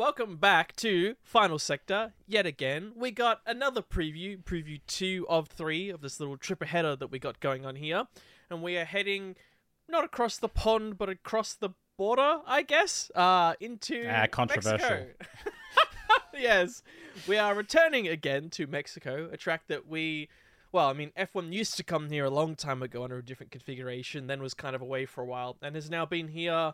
welcome back to Final Sector yet again. We got another preview, preview two of three of this little trip header that we got going on here, and we are heading not across the pond but across the border, I guess, uh, into Ah, controversial. Mexico. yes, we are returning again to Mexico, a track that we. Well, I mean, F1 used to come here a long time ago under a different configuration, then was kind of away for a while, and has now been here.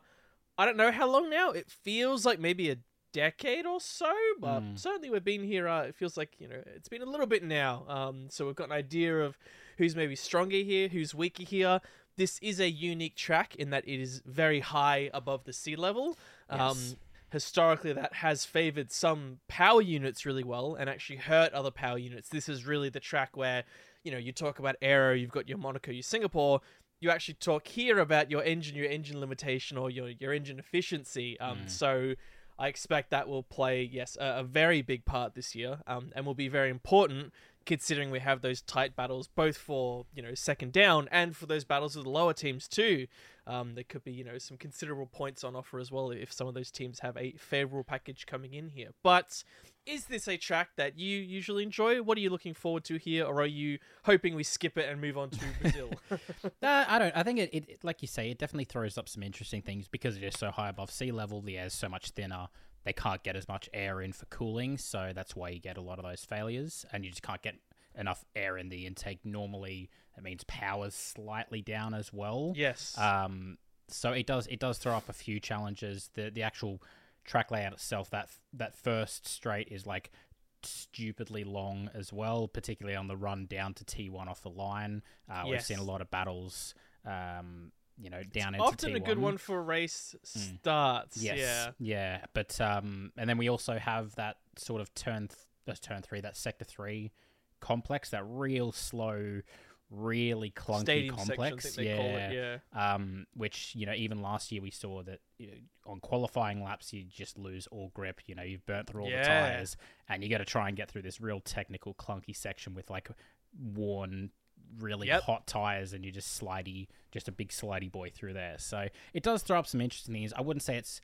I don't know how long now. It feels like maybe a decade or so, but Mm. certainly we've been here. Uh, it feels like you know it's been a little bit now. Um, so we've got an idea of who's maybe stronger here, who's weaker here. This is a unique track in that it is very high above the sea level. Um, Yes. historically, that has favored some power units really well and actually hurt other power units. This is really the track where you know you talk about aero, you've got your Monaco, your Singapore. You actually talk here about your engine, your engine limitation, or your your engine efficiency. Um, Mm. so I expect that will play yes a, a very big part this year, um, and will be very important considering we have those tight battles both for you know second down and for those battles with the lower teams too. Um, there could be you know some considerable points on offer as well if some of those teams have a favorable package coming in here. But is this a track that you usually enjoy? What are you looking forward to here, or are you hoping we skip it and move on to Brazil? Uh, I don't. I think it, it, like you say, it definitely throws up some interesting things because it is so high above sea level. The air is so much thinner. They can't get as much air in for cooling, so that's why you get a lot of those failures, and you just can't get enough air in the intake. Normally, that means power's slightly down as well. yes. Um, so it does it does throw up a few challenges. The the actual track layout itself, that that first straight is like stupidly long as well, particularly on the run down to T one off the line. Uh, We've seen a lot of battles. Um, you know, down into Often T1. Often a good one for race starts. Yes. Yeah. Yeah. But um, and then we also have that sort of turn th- that's turn three, that sector three complex, that real slow, really clunky Stadium complex. section, I think they yeah. it. Yeah. Um, which you know, even last year we saw that you know, on qualifying laps you just lose all grip. You know, you've burnt through all Yeah. the tires, and you got to try and get through this real technical, clunky section with like worn, really Yep. hot tires, and you just slidey, just a big slidey boy through there. So it does throw up some interesting things. I wouldn't say it's,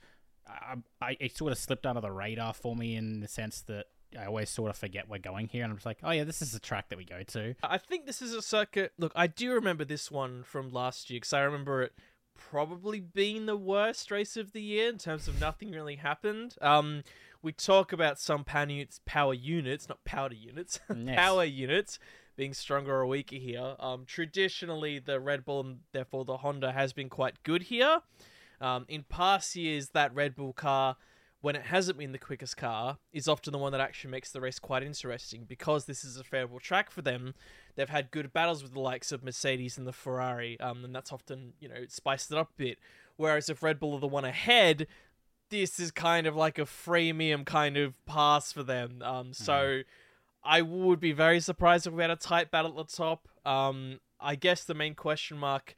I, I it sort of slipped under the radar for me in the sense that. I always sort of forget we're going here, and I'm just like, oh yeah, this is the track that we go to. I think this is a circuit. Look, I do remember this one from last year because I remember it probably being the worst race of the year in terms of nothing really happened. Um, we talk about some power units, power units, not powder units, Yes. power units being stronger or weaker here. Um, traditionally, the Red Bull and therefore the Honda has been quite good here. Um, in past years, that Red Bull car, when it hasn't been the quickest car, is often the one that actually makes the race quite interesting because this is a favorable track for them. They've had good battles with the likes of Mercedes and the Ferrari, um, and that's often you know spiced it up a bit. Whereas if Red Bull are the one ahead, this is kind of like a freemium kind of pass for them. Um, so I would be very surprised if we had a tight battle at the top. Um, I guess the main question mark.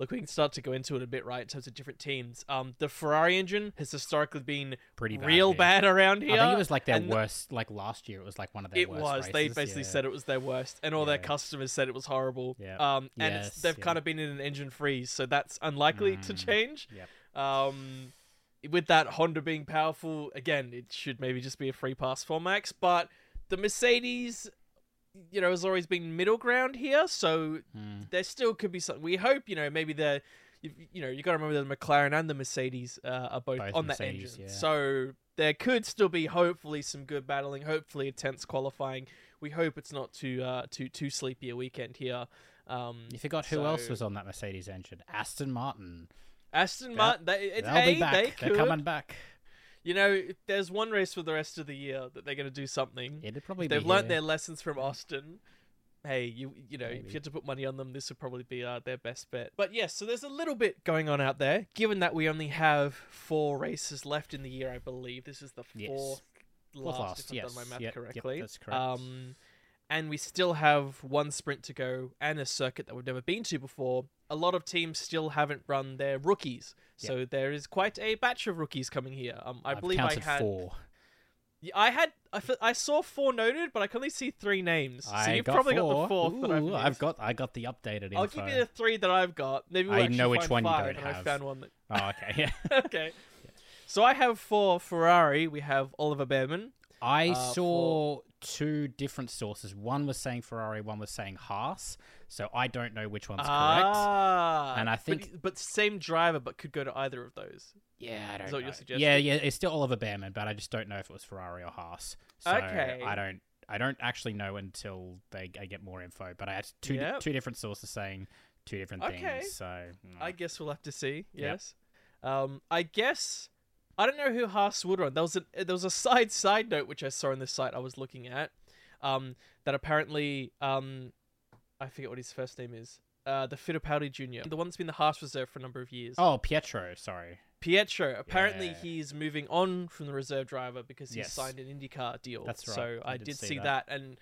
Look, we can start to go into it a bit, right, in terms of different teams. Um, the Ferrari engine has historically been Pretty bad real here. bad around here. I think it was like their and worst. Like last year, it was like one of their worst. It worst was. They basically yeah. said it was their worst, and all their customers said it was horrible. Yeah. Um, and it's, Yes, they've yeah. kind of been in an engine freeze, so that's unlikely to Mm, change. Yep. Um, with that Honda being powerful, again, it should maybe just be a free pass for Max. But the Mercedes, you know, has always been middle ground here, so Mm. there still could be something. We hope, you know, maybe the, you, you know, you got to remember the McLaren and the Mercedes uh, are both, Both on that Mercedes, engine, yeah. so there could still be hopefully some good battling. Hopefully a tense qualifying. We hope it's not too uh too too sleepy a weekend here. Um, You forgot who so- else was on that Mercedes engine? Aston Martin. Aston Martin. They, it's, They'll hey, be back. they They're coming back. You know, there's one race for the rest of the year that they're going to do something. It'd probably They've be learnt here. their lessons from Austin. Hey, you you know, if you had to put money on them, this would probably be uh, their best bet. But yes, so there's a little bit going on out there. Given that we only have four races left in the year, I believe this is the Yes. fourth Fourth last, last, if I've yes. done my math Yep, yep, that's correct. Um, and we still have one sprint to go and a circuit that we've never been to before. A lot of teams still haven't run their rookies, so there is quite a batch of rookies coming here. Um, I I've believe I had four. I had I, I saw four noted, but I can only see three names. So I you've got probably four. got the fourth that I've, I've got I got the updated info. I'll give you the three that I've got. Maybe we'll I know which one you don't and I have. found one that. Oh, okay. Yeah. okay. So I have for Ferrari, we have Oliver Bearman. I Uh, saw two different sources. One was saying Ferrari, one was saying Haas. So I don't know which one's correct. Ah, And I think- but, same driver, but could go to either of those. Yeah, I don't that know. what you're suggesting? Yeah, yeah, it's still Oliver Bearman, but I just don't know if it was Ferrari or Haas. So Okay. I don't. I don't actually know until they I get more info. But I had two Yep. two different sources saying two different Okay. things. So mm. I guess we'll have to see. Yep. Yes. Um, I guess I don't know who Haas would run. There was a there was a side side note which I saw on this site I was looking at, um, that apparently um, I forget what his first name is. Uh, the Fittipaldi Jr., the one that's been the Haas reserve for a number of years. oh Pietro, sorry. Pietro. Apparently, Yeah. he's moving on from the reserve driver because he Yes. signed an IndyCar deal. That's right. So I I, did did, see that. that. and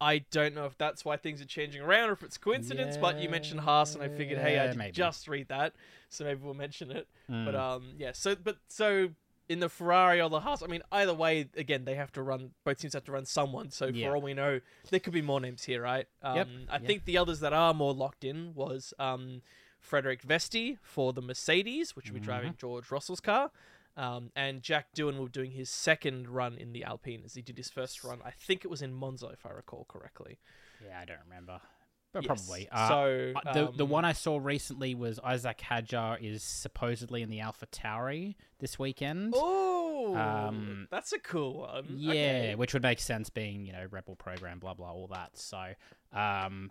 I don't know if that's why things are changing around or if it's coincidence. But you mentioned Haas, and I figured, hey, I Yeah, did maybe. just read that, so maybe we'll mention it. But Mm. um, yeah. So but so in the Ferrari or the Haas, I mean, either way, again, they have to run. Both teams have to run someone. So Yeah. for all we know, there could be more names here, right? Um, Yep, I yep. think the others that are more locked in was um, Frederik Vesti for the Mercedes, which will be driving Mm-hmm. George Russell's car. Um, and Jack Doohan will be doing his second run in the Alpine as he did his first run. I think it was in Monza, if I recall correctly. yeah, I don't remember, but Yes. probably. Uh, so Uh, the the um, one I saw recently was Isaac Hadjar is supposedly in the Alpha Tauri this weekend. Oh, Um, that's a cool one. yeah, Okay. which would make sense being you know Red Bull program, blah blah, all that. So, um,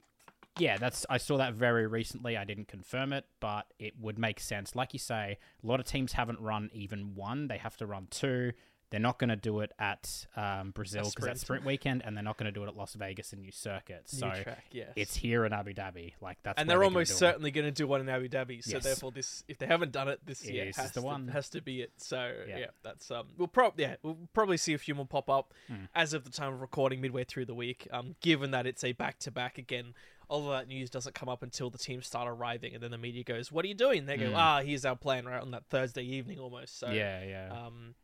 yeah, that's I saw that very recently. I didn't confirm it, but it would make sense. Like you say, a lot of teams haven't run even one; they have to run two. They're not going to do it at um, Brazil because sprint. that's sprint weekend, and they're not going to do it at Las Vegas and new circuit. New So track, yes. it's here in Abu Dhabi. Like that's and they're gonna almost it. certainly going to do one in Abu Dhabi. So Yes. therefore, this if they haven't done it this Yeah, year, has to, one. has to be it. So Yeah. yeah, that's um, we'll probably yeah, we'll probably see a few more pop up Hmm. as of the time of recording midway through the week. Um, given that it's a back to back again. All of that news doesn't come up until the teams start arriving, and then the media goes, "What are you doing?" They go, Hmm. "Ah, here's our plan," right on that Thursday evening almost. So yeah, yeah. um,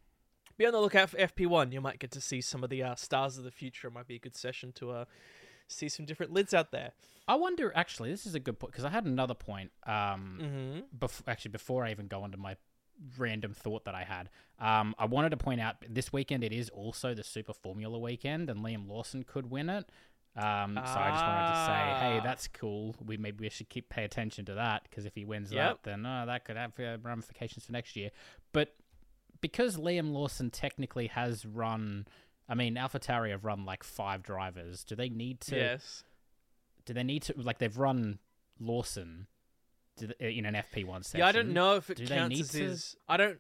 be on the lookout for FP1. You might get to see some of the uh, stars of the future. It might be a good session to uh, see some different lids out there. I wonder. Actually, this is a good point because I had another point. Um, Mm-hmm. bef- actually, before I even go on to my random thought that I had, um, I wanted to point out this weekend it is also the Super Formula weekend, and Liam Lawson could win it. Um, so I just wanted to say, hey, Ah. that's cool. We maybe we should keep pay attention to that because if he wins Yep. that, then uh, that could have uh, ramifications for next year. But because Liam Lawson technically has run, I mean, AlphaTauri have run like five drivers. Do they need to? Yes. do they need to like they've run Lawson they- in an FP1 section? Yeah, I don't know if it Do counts as to- his. I don't.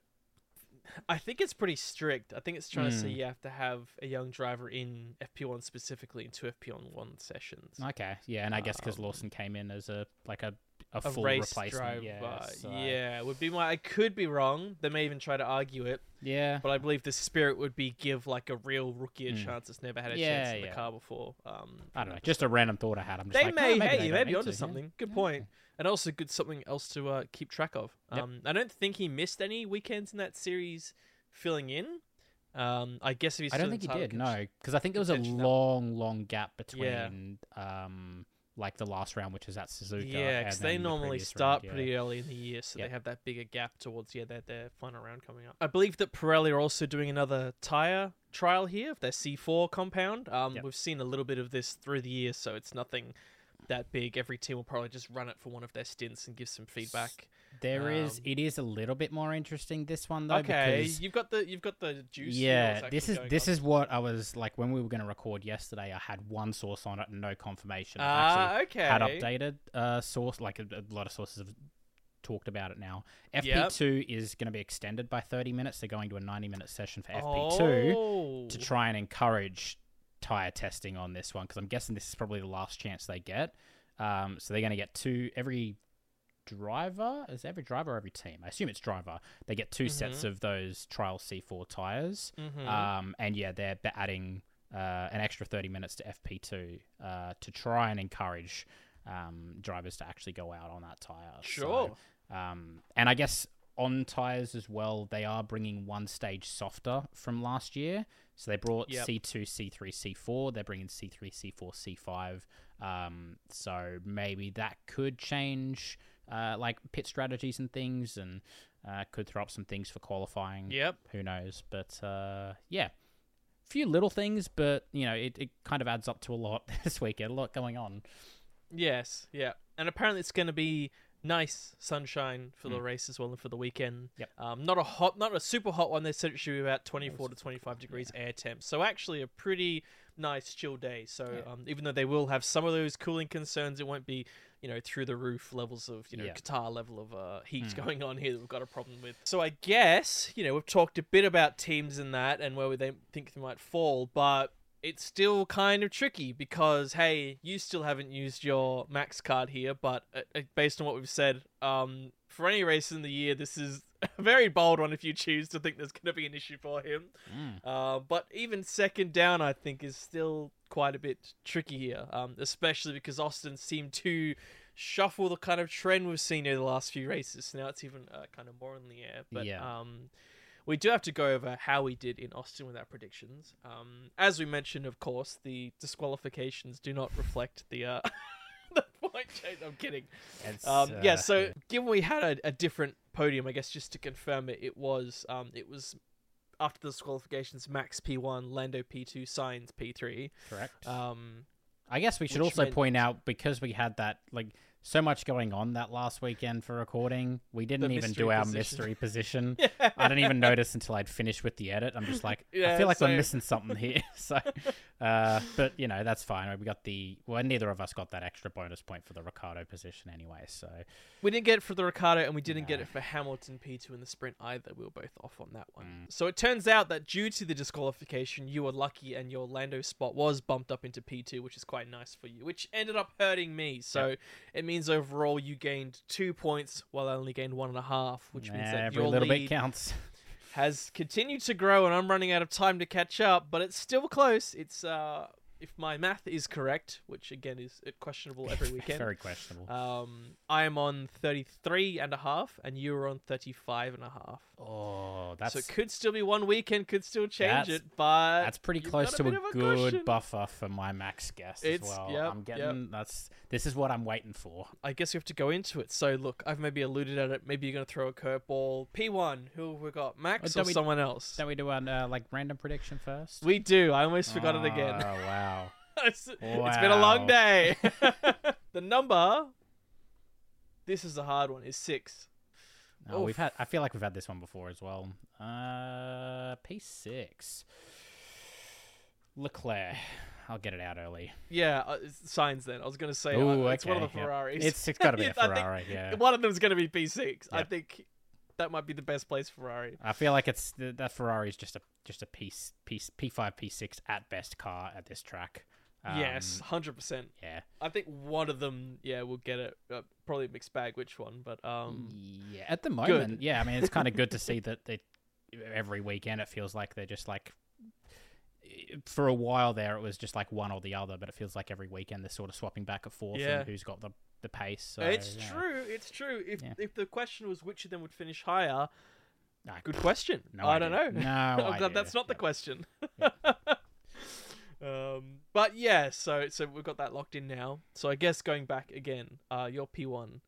I think it's pretty strict. I think it's trying to say Hmm. you have to have a young driver in FP1 specifically in two FP1 sessions. Okay, yeah, and I guess because Um, Lawson came in as a like a a, a full race replacement. driver. Yeah, so- Yeah, would be my. I could be wrong. They may even try to argue it, yeah. but I believe the spirit would be give like a real rookie a Mm. chance that's never had a Yeah, chance in the car before. Um, I don't know. Just a random thought I had. I'm just they like, may, oh, maybe hey, they you may be onto to, yeah. something. Good point. And also good something else to uh, keep track of. Yep. Um, I don't think he missed any weekends in that series filling in. Um, I guess if he's I don't think he did. No, because I think there was a long, long gap between Yeah. um like the last round, which is at Suzuka. Yeah, because they then the normally start round, yeah. pretty early in the year, so Yep. they have that bigger gap towards yeah their their final round coming up. I believe that Pirelli are also doing another tire trial here of their C4 compound. Um, Yep. we've seen a little bit of this through the year, so it's nothing that big. Every team will probably just run it for one of their stints and give some feedback. There is. Um, It is a little bit more interesting this one though. okay, you've got the you've got the juice. Yeah, this is this on. is what I was like when we were going to record yesterday. I had one source on it and no confirmation. Ah, okay. had updated uh, source, like a, a lot of sources have talked about it now. FP2 is going to be extended by 30 minutes. They're going to a 90 minute session for FP2 Oh. to try and encourage tire testing on this one because I'm guessing this is probably the last chance they get. Um, so they're going to get two every driver. Is every driver or every team? I assume it's driver. They get 2 sets Mm-hmm. of those trial C4 tires. Mhm. Um, and yeah, they're, they're adding uh, an extra 30 minutes to FP2 uh, to try and encourage um, drivers to actually go out on that tire. Sure. So, um, and I guess on tires as well, they are bringing one stage softer from last year. So they brought Yep. C2, C3, C4. They're bringing C3, C4, C5. Um, so maybe that could change uh, like pit strategies and things, and uh, could throw up some things for qualifying. Yep. Who knows? But uh, yeah, A few little things, but you know, it, it kind of adds up to a lot this weekend. A lot going on. Yes, yeah. And apparently it's going to be nice sunshine for the Mm. race as well and for the weekend. Yep. Um, not a hot, not a super hot one. They said it should be about 24 to 25 degrees air temp. So actually a pretty nice chill day. So Yeah. um, even though they will have some of those cooling concerns, it won't be you know through the roof levels of you know Yeah. Qatar level of uh, heat Mm. going on here that we've got a problem with. So I guess you know we've talked a bit about teams and that and where they think they might fall, but it's still kind of tricky because hey, you still haven't used your max card here, but uh, uh, based on what we've said, um, for any race in the year, this is a very bold one if you choose to think there's going to be an issue for him. Mm. Uh, but even second down, I think, is still quite a bit tricky here, um, especially because Austin seemed to shuffle the kind of trend we've seen over the last few races. Now it's even uh, kind of more in the air. But Yeah. um, we do have to go over how we did in Austin with our predictions. Um, as we mentioned, of course, the disqualifications do not reflect the. Uh, the point change. I'm kidding. Um, yeah, uh, so given we had a, a different podium, I guess just to confirm it, it was um, it was after the disqualifications, Max P1, Lando P2, Sainz P3. correct. Um, I guess we should also meant- point out because we had that like so much going on that last weekend for recording, we didn't even do our position. mystery position. I didn't even notice until I'd finished with the edit. I'm just like, I feel like we're missing something here. so, uh, but you know, that's fine. We got the well, neither of us got that extra bonus point for the Ricciardo position anyway. So we didn't get it for the Ricciardo, and we didn't get it for Hamilton P2 in the sprint either. We were both off on that one. Mm. So it turns out that due to the disqualification, you were lucky, and your Lando spot was bumped up into P2, which is quite nice for you, which ended up hurting me. So it means overall you gained two points, while I only gained one and a half, which means that every your little lead bit counts. has continued to grow, and I'm running out of time to catch up. But it's still close. It's uh, if my math is correct, which again is uh, questionable every weekend. Very questionable. Um, I am on 33 and a half, and you are on 35 and a half. Oh, that's so it could still be one weekend, could still change it, but That's pretty close to a, a good cushion. buffer for my max guess It's- as well. yep, I'm yep. getting that's this is what I'm waiting for. I guess we have to go into it. So look, I've maybe alluded at it. Maybe you're gonna throw a curveball. P1, who have we got? Max don't or we- someone else? Don't we do an uh, like random prediction first? We do. I almost forgot it again. Oh wow. it's, it's been a long day. the number. This is a hard one. Is six. Oh, we've had. I feel like we've had this one before as well. Uh, P six. Leclerc. I'll get it out early. Yeah, uh, Sainz. Then I was gonna say uh, Ooh, it's one of the okay, yep. Ferraris. It's it's got to be a Ferrari. Yeah. One of them's gonna be P6. I think that might be the best place for Ferrari. I feel like it's that Ferrari is just a just a piece piece P five P six at best car at this track. Um, yes, hundred percent. Yeah. I think one of them, yeah, will get it. Uh, probably mixed bag. Which one? But um, yeah. At the moment, yeah. I mean, it's kind of good to see that they every weekend it feels like they're just like. For a while there, it was just like one or the other, but it feels like every weekend they're sort of swapping back and forth Yeah. and who's got the the pace. So, it's yeah. true. It's true. If Yeah. if the question was which of them would finish higher, Ah, good question. No I don't know. No I'm glad that's not the question. Yeah. but yeah, so so we've got that locked in now. So I guess going back again, uh, your P one.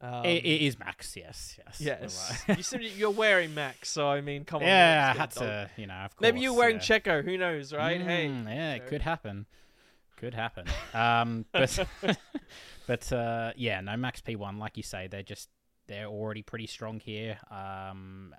Um, it, it is Max, yes, yes. you're Yes, right. you seem you're wearing Max, so I mean, come on. yeah, I had to, you know, of course. Maybe you're wearing yeah. Checo. Who knows, right? hey, Mm, yeah, you it could happen. Could happen. Um, but but uh, yeah, no Max P one, like you say, they're just they're already pretty strong here. Um,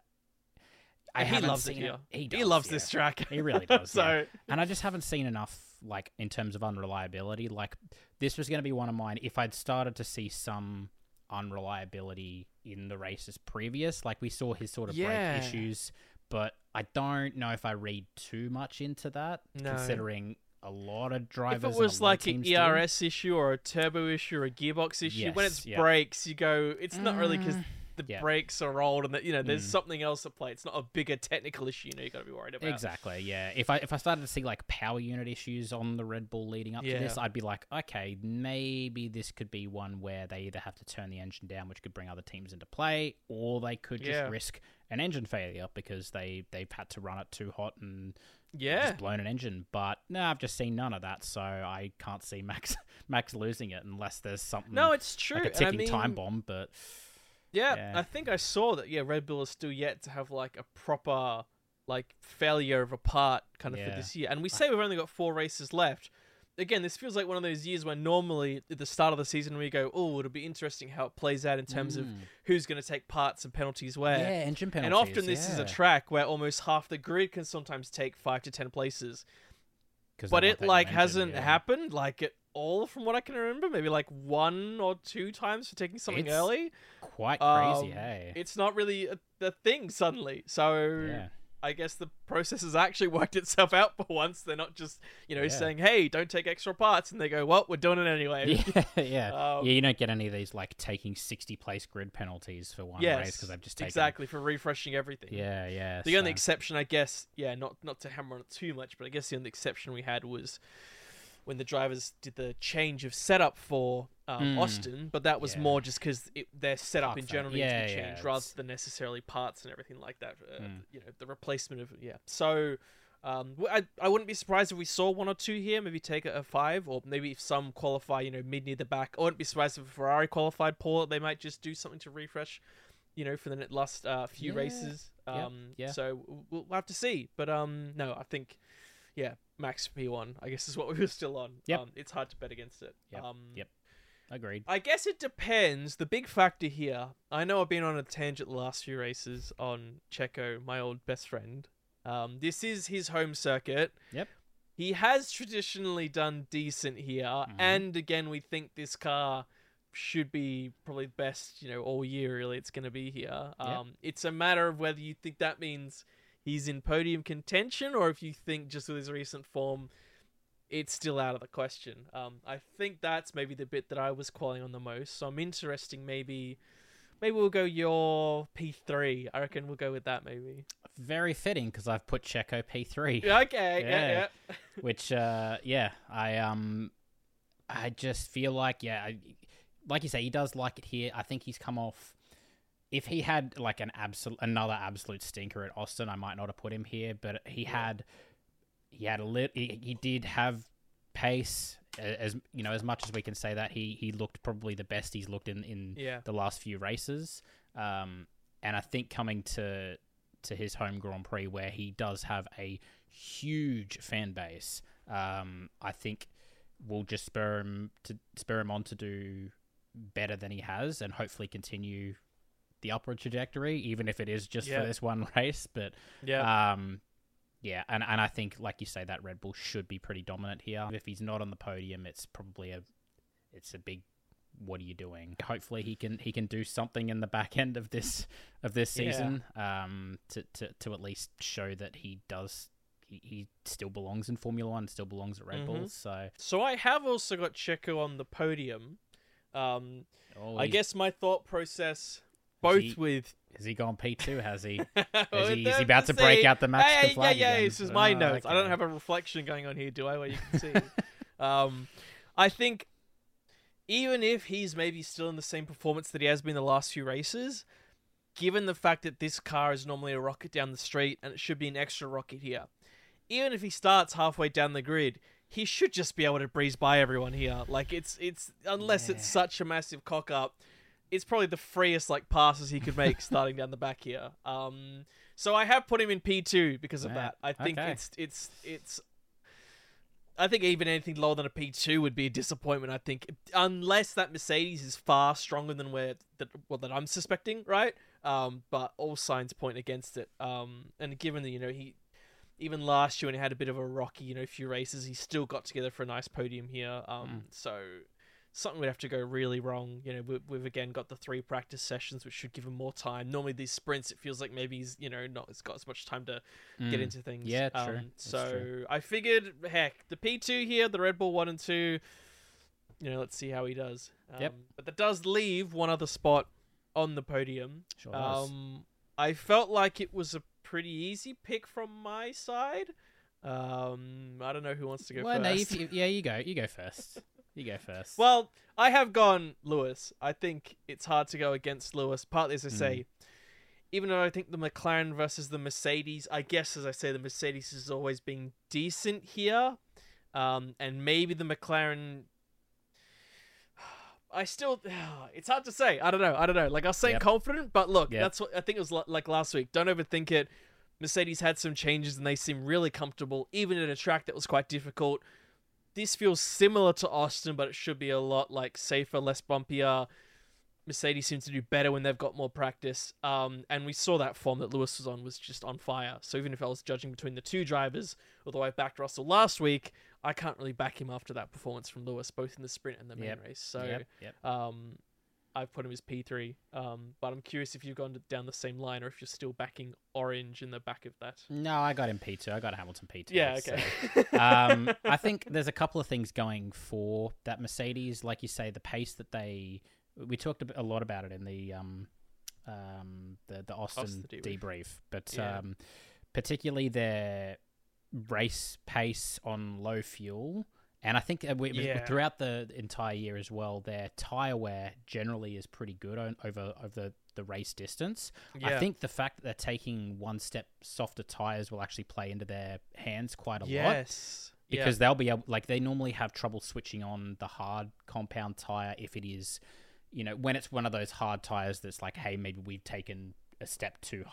I he loves it here. He, he does, loves yeah. this track. He really does. so yeah. and I just haven't seen enough, like in terms of unreliability. Like this was going to be one of mine. If I'd started to see some unreliability in the races previous, like we saw his sort of Yeah. brake issues, but I don't know if I read too much into that, No. considering a lot of drivers. if it was like an do. ERS issue or a turbo issue or a gearbox issue, when it's yeah. brakes, you go, it's not really because Mm, the Yeah. brakes are old and that you know there's Mm. something else at play. It's not a bigger technical issue. You know, you got to be worried about. Exactly. Yeah. If I if I started to see like power unit issues on the Red Bull leading up to this, I'd be like, okay, maybe this could be one where they either have to turn the engine down, which could bring other teams into play, or they could just Yeah. risk an engine failure because they they've had to run it too hot and Yeah, just blown an engine. But no, I've just seen none of that, so I can't see Max Max losing it unless there's something no, it's true. like a and I ticking time bomb. But Yeah, Yeah. I think I saw that. Yeah, Red Bull is still yet to have like a proper like failure of a part kind of for this year. And we say we've only got four races left. Again, this feels like one of those years where normally at the start of the season we go, oh, it'll be interesting how it plays out in terms of Mm. who's going to take parts and penalties where. yeah, engine penalties. and often this is a track where almost half the grid can sometimes take five to ten places. but it like hasn't yeah. happened like at all from what I can remember. Maybe like one or two times for taking something It's early. Quite crazy, Um, hey. It's not really a, a thing suddenly. So yeah. I guess the process has actually worked itself out for once. They're not just you know Yeah. saying, "Hey, don't take extra parts," and they go, "Well, we're doing it anyway." yeah, yeah, Um, yeah. You don't get any of these like taking sixty place grid penalties for one race because they've just taken. exactly for refreshing everything. Yeah, yeah. The only exception, I guess, yeah, not not to hammer on it too much, but I guess the only exception we had was when the drivers did the change of setup for um, Mm. Austin, but that was Yeah. more just because their setup Park in general needs Yeah, to be yeah, rather it's- than necessarily parts and everything like that. Uh, Mm. You know, the replacement of yeah. So. Um, I, I wouldn't be surprised if we saw one or two here, maybe take a, a five, or maybe if some qualify, you know, mid near the back. I wouldn't be surprised if Ferrari qualified pole. They might just do something to refresh, you know, for the last uh, few races. Um, yeah. So w- we'll have to see. But um, no, I think, yeah, max P1, I guess is what we were still on. Yep. Um, it's hard to bet against it. Yep, Um, yep. Agreed. I guess it depends. The big factor here, I know I've been on a tangent the last few races on Checo, my old best friend. Um, this is his home circuit. Yep. He has traditionally done decent here, Mhm. and again, we think this car should be probably best, you know, all year. Really, it's going to be here. Um, it's a matter of whether you think that means he's in podium contention, or if you think just with his recent form, it's still out of the question. Um, I think that's maybe the bit that I was calling on the most. So I'm interesting. Maybe, maybe we'll go your P3. I reckon we'll go with that. Maybe. Very fitting because I've put Checo P three. Okay. Yeah. Yeah. Yeah. which uh yeah i um i just feel like yeah I, like you say he does like it here i think he's come off if he had like an absolute another absolute stinker at austin i might not have put him here but he had he had a lit he, he did have pace as you know as much as we can say that he he looked probably the best he's looked in in Yeah. the last few races um and i think coming to to his home Grand Prix where he does have a huge fan base. Um, I think will just spur him to spur him on to do better than he has, and hopefully continue the upward trajectory, even if it is just Yeah. for this one race. But Yeah. um, yeah, and and I think like you say that Red Bull should be pretty dominant here. If he's not on the podium, it's probably a it's a big what are you doing? Hopefully he can he can do something in the back end of this of this Yeah. season um to, to to at least show that he does he, he still belongs in Formula 1, still belongs at Red Bull. Mhm. So So I have also got Checo on the podium. Um, oh, I guess my thought process, both he- with has he gone P2 has he? Is he, is he about to break out the Mexican hey, flag yeah, yeah, again? this is my Oh, notes. I don't have a reflection going on here, do I? Where you can see. um, I think even if he's maybe still in the same performance that he has been the last few races, given the fact that this car is normally a rocket down the street and it should be an extra rocket here, even if he starts halfway down the grid, he should just be able to breeze by everyone here. Like it's it's unless it's such a massive cock up, it's probably the freest like passes he could make starting down the back here. Um, so I have put him in P two because of Yeah, that. I think okay. it's it's it's. I think even anything lower than a P two would be a disappointment. I think unless that Mercedes is far stronger than where that well that I'm suspecting, right? Um, but all signs point against it. Um, and given that you know he even last year when he had a bit of a rocky you know few races, he still got together for a nice podium here. Um, Mm. so something would have to go really wrong. You know, we, we've again got the three practice sessions, which should give him more time. Normally these sprints, it feels like maybe he's you know not he's got as much time to get Mm. into things. Yeah, true. Um, That's so true. I figured, heck, the P two here, the Red Bull one and two. You know, let's see how he does. Um, Yep. But that does leave one other spot on the podium. Sure. Um, I felt like it was a pretty easy pick from my side. Um, I don't know who wants to go well, no, first. if you, yeah, you go. You go first. You go first. Well, I have gone Lewis. I think it's hard to go against Lewis. Partly, as I Mm. say, even though I think the McLaren versus the Mercedes, I guess, as I say, the Mercedes has always been decent here. Um, and maybe the McLaren. I still, it's hard to say. I don't know. I don't know. Like I was saying, Yep. confident, but look, Yep. that's what I think it was like last week. Don't overthink it. Mercedes had some changes and they seem really comfortable, even at a track that was quite difficult. This feels similar to Austin, but it should be a lot like safer, less bumpier. Mercedes seems to do better when they've got more practice. Um, and we saw that form that Lewis was on was just on fire. So even if I was judging between the two drivers, although I backed Russell last week, I can't really back him after that performance from Lewis, both in the sprint and the main Yep. race. So yep, yep. um, I've put him as P3. Um, but I'm curious if you've gone down the same line or if you're still backing Orange in the back of that. No, I got him P2. I got Hamilton P2. Yeah, so- okay. um, I think there's a couple of things going for that Mercedes. Like you say, the pace that they we talked a lot about it in the um, um, the the Austin debrief. debrief, but Yeah. um, particularly their race pace on low fuel. And I think we, Yeah. throughout the entire year as well, their tire wear generally is pretty good on, over over the, the race distance. I think the fact that they're taking one step softer tires will actually play into their hands quite a lot yes. Yeah. because they'll be able like they normally have trouble switching on the hard compound tire if it is you know when it's one of those hard tires that's like hey maybe we've taken a step too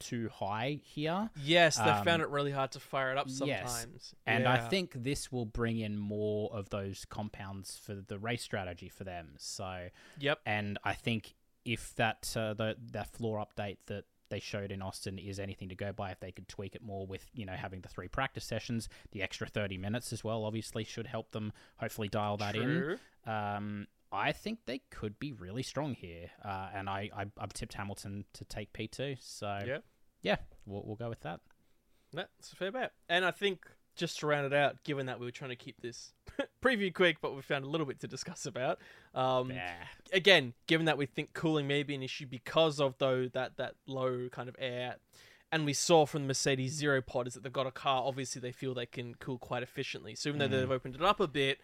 too high here Yes, they Um, found it really hard to fire it up sometimes. yes. and i think this will bring in more of those compounds for the race strategy for them so Yep. and i think if that uh, the, that floor update that they showed in Austin is anything to go by if they could tweak it more with you know having the three practice sessions the extra 30 minutes as well obviously should help them hopefully dial that True. in um, I think they could be really strong here uh, and I, I I've tipped Hamilton to take P2 so Yeah. yeah we'll, we'll go with that That's a fair bet. And I think just to round it out, given that we were trying to keep this preview quick, but we found a little bit to discuss about. Um, yeah Again, given that we think cooling may be an issue because of though that that low kind of air, and we saw from the Mercedes Zero Pod is that they've got a car. Obviously, they feel they can cool quite efficiently. So even though Mm. they've opened it up a bit,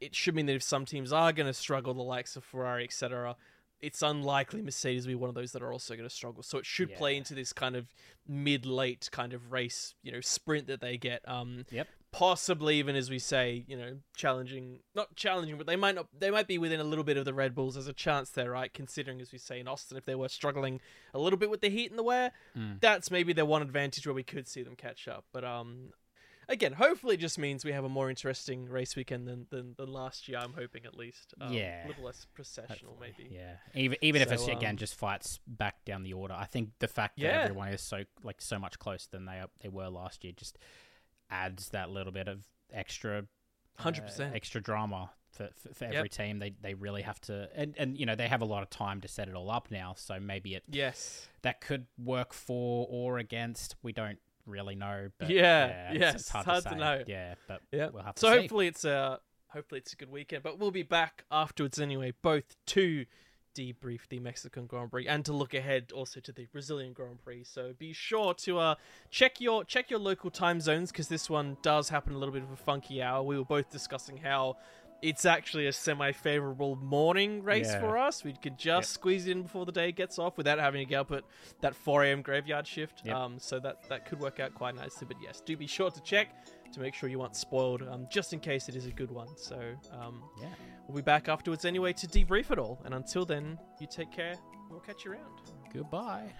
it should mean that if some teams are going to struggle, the likes of Ferrari, etc., it's unlikely Mercedes will be one of those that are also going to struggle. So it should play into this kind of mid-late kind of race, you know, sprint that they get. Um, Yep. Possibly even as we say, you know, challenging, not challenging, but they might not, they might be within a little bit of the Red Bulls. There's a chance there, right? Considering, as we say in Austin, if they were struggling a little bit with the heat and the wear, Mm. that's maybe their one advantage where we could see them catch up. But um, again, hopefully, it just means we have a more interesting race weekend than than, than last year. I'm hoping at least. Um, Yeah. a little less processional, Hopefully, maybe. Yeah, even even if So, it's again um, just fights back down the order. I think the fact that Yeah. everyone is so like so much closer than they they were last year just adds that little bit of extra, Hundred uh, percent. extra drama for for, for Yep. every team. They they really have to, and and you know they have a lot of time to set it all up now. So maybe it Yes. that could work for or against. We don't really know. But Yeah, it's- yes, it's, hard, hard to, to know. Yeah, but Yeah. we'll have to So see. hopefully it's a hopefully it's a good weekend. But we'll be back afterwards anyway, both to debrief the Mexican Grand Prix and to look ahead also to the Brazilian Grand Prix. So be sure to uh, check your check your local time zones because this one does happen a little bit of a funky hour. We were both discussing how it's actually a semi-favorable morning race Yeah. for us. We could just squeeze in before the day gets off without having to get up at that 4 a.m. graveyard shift. Yep. Um, so that that could work out quite nicely. But yes, do be sure to check to make sure you aren't spoiled, um, just in case it is a good one. So um, yeah. we'll be back afterwards anyway to debrief it all. And until then, you take care. We'll catch you around. Goodbye.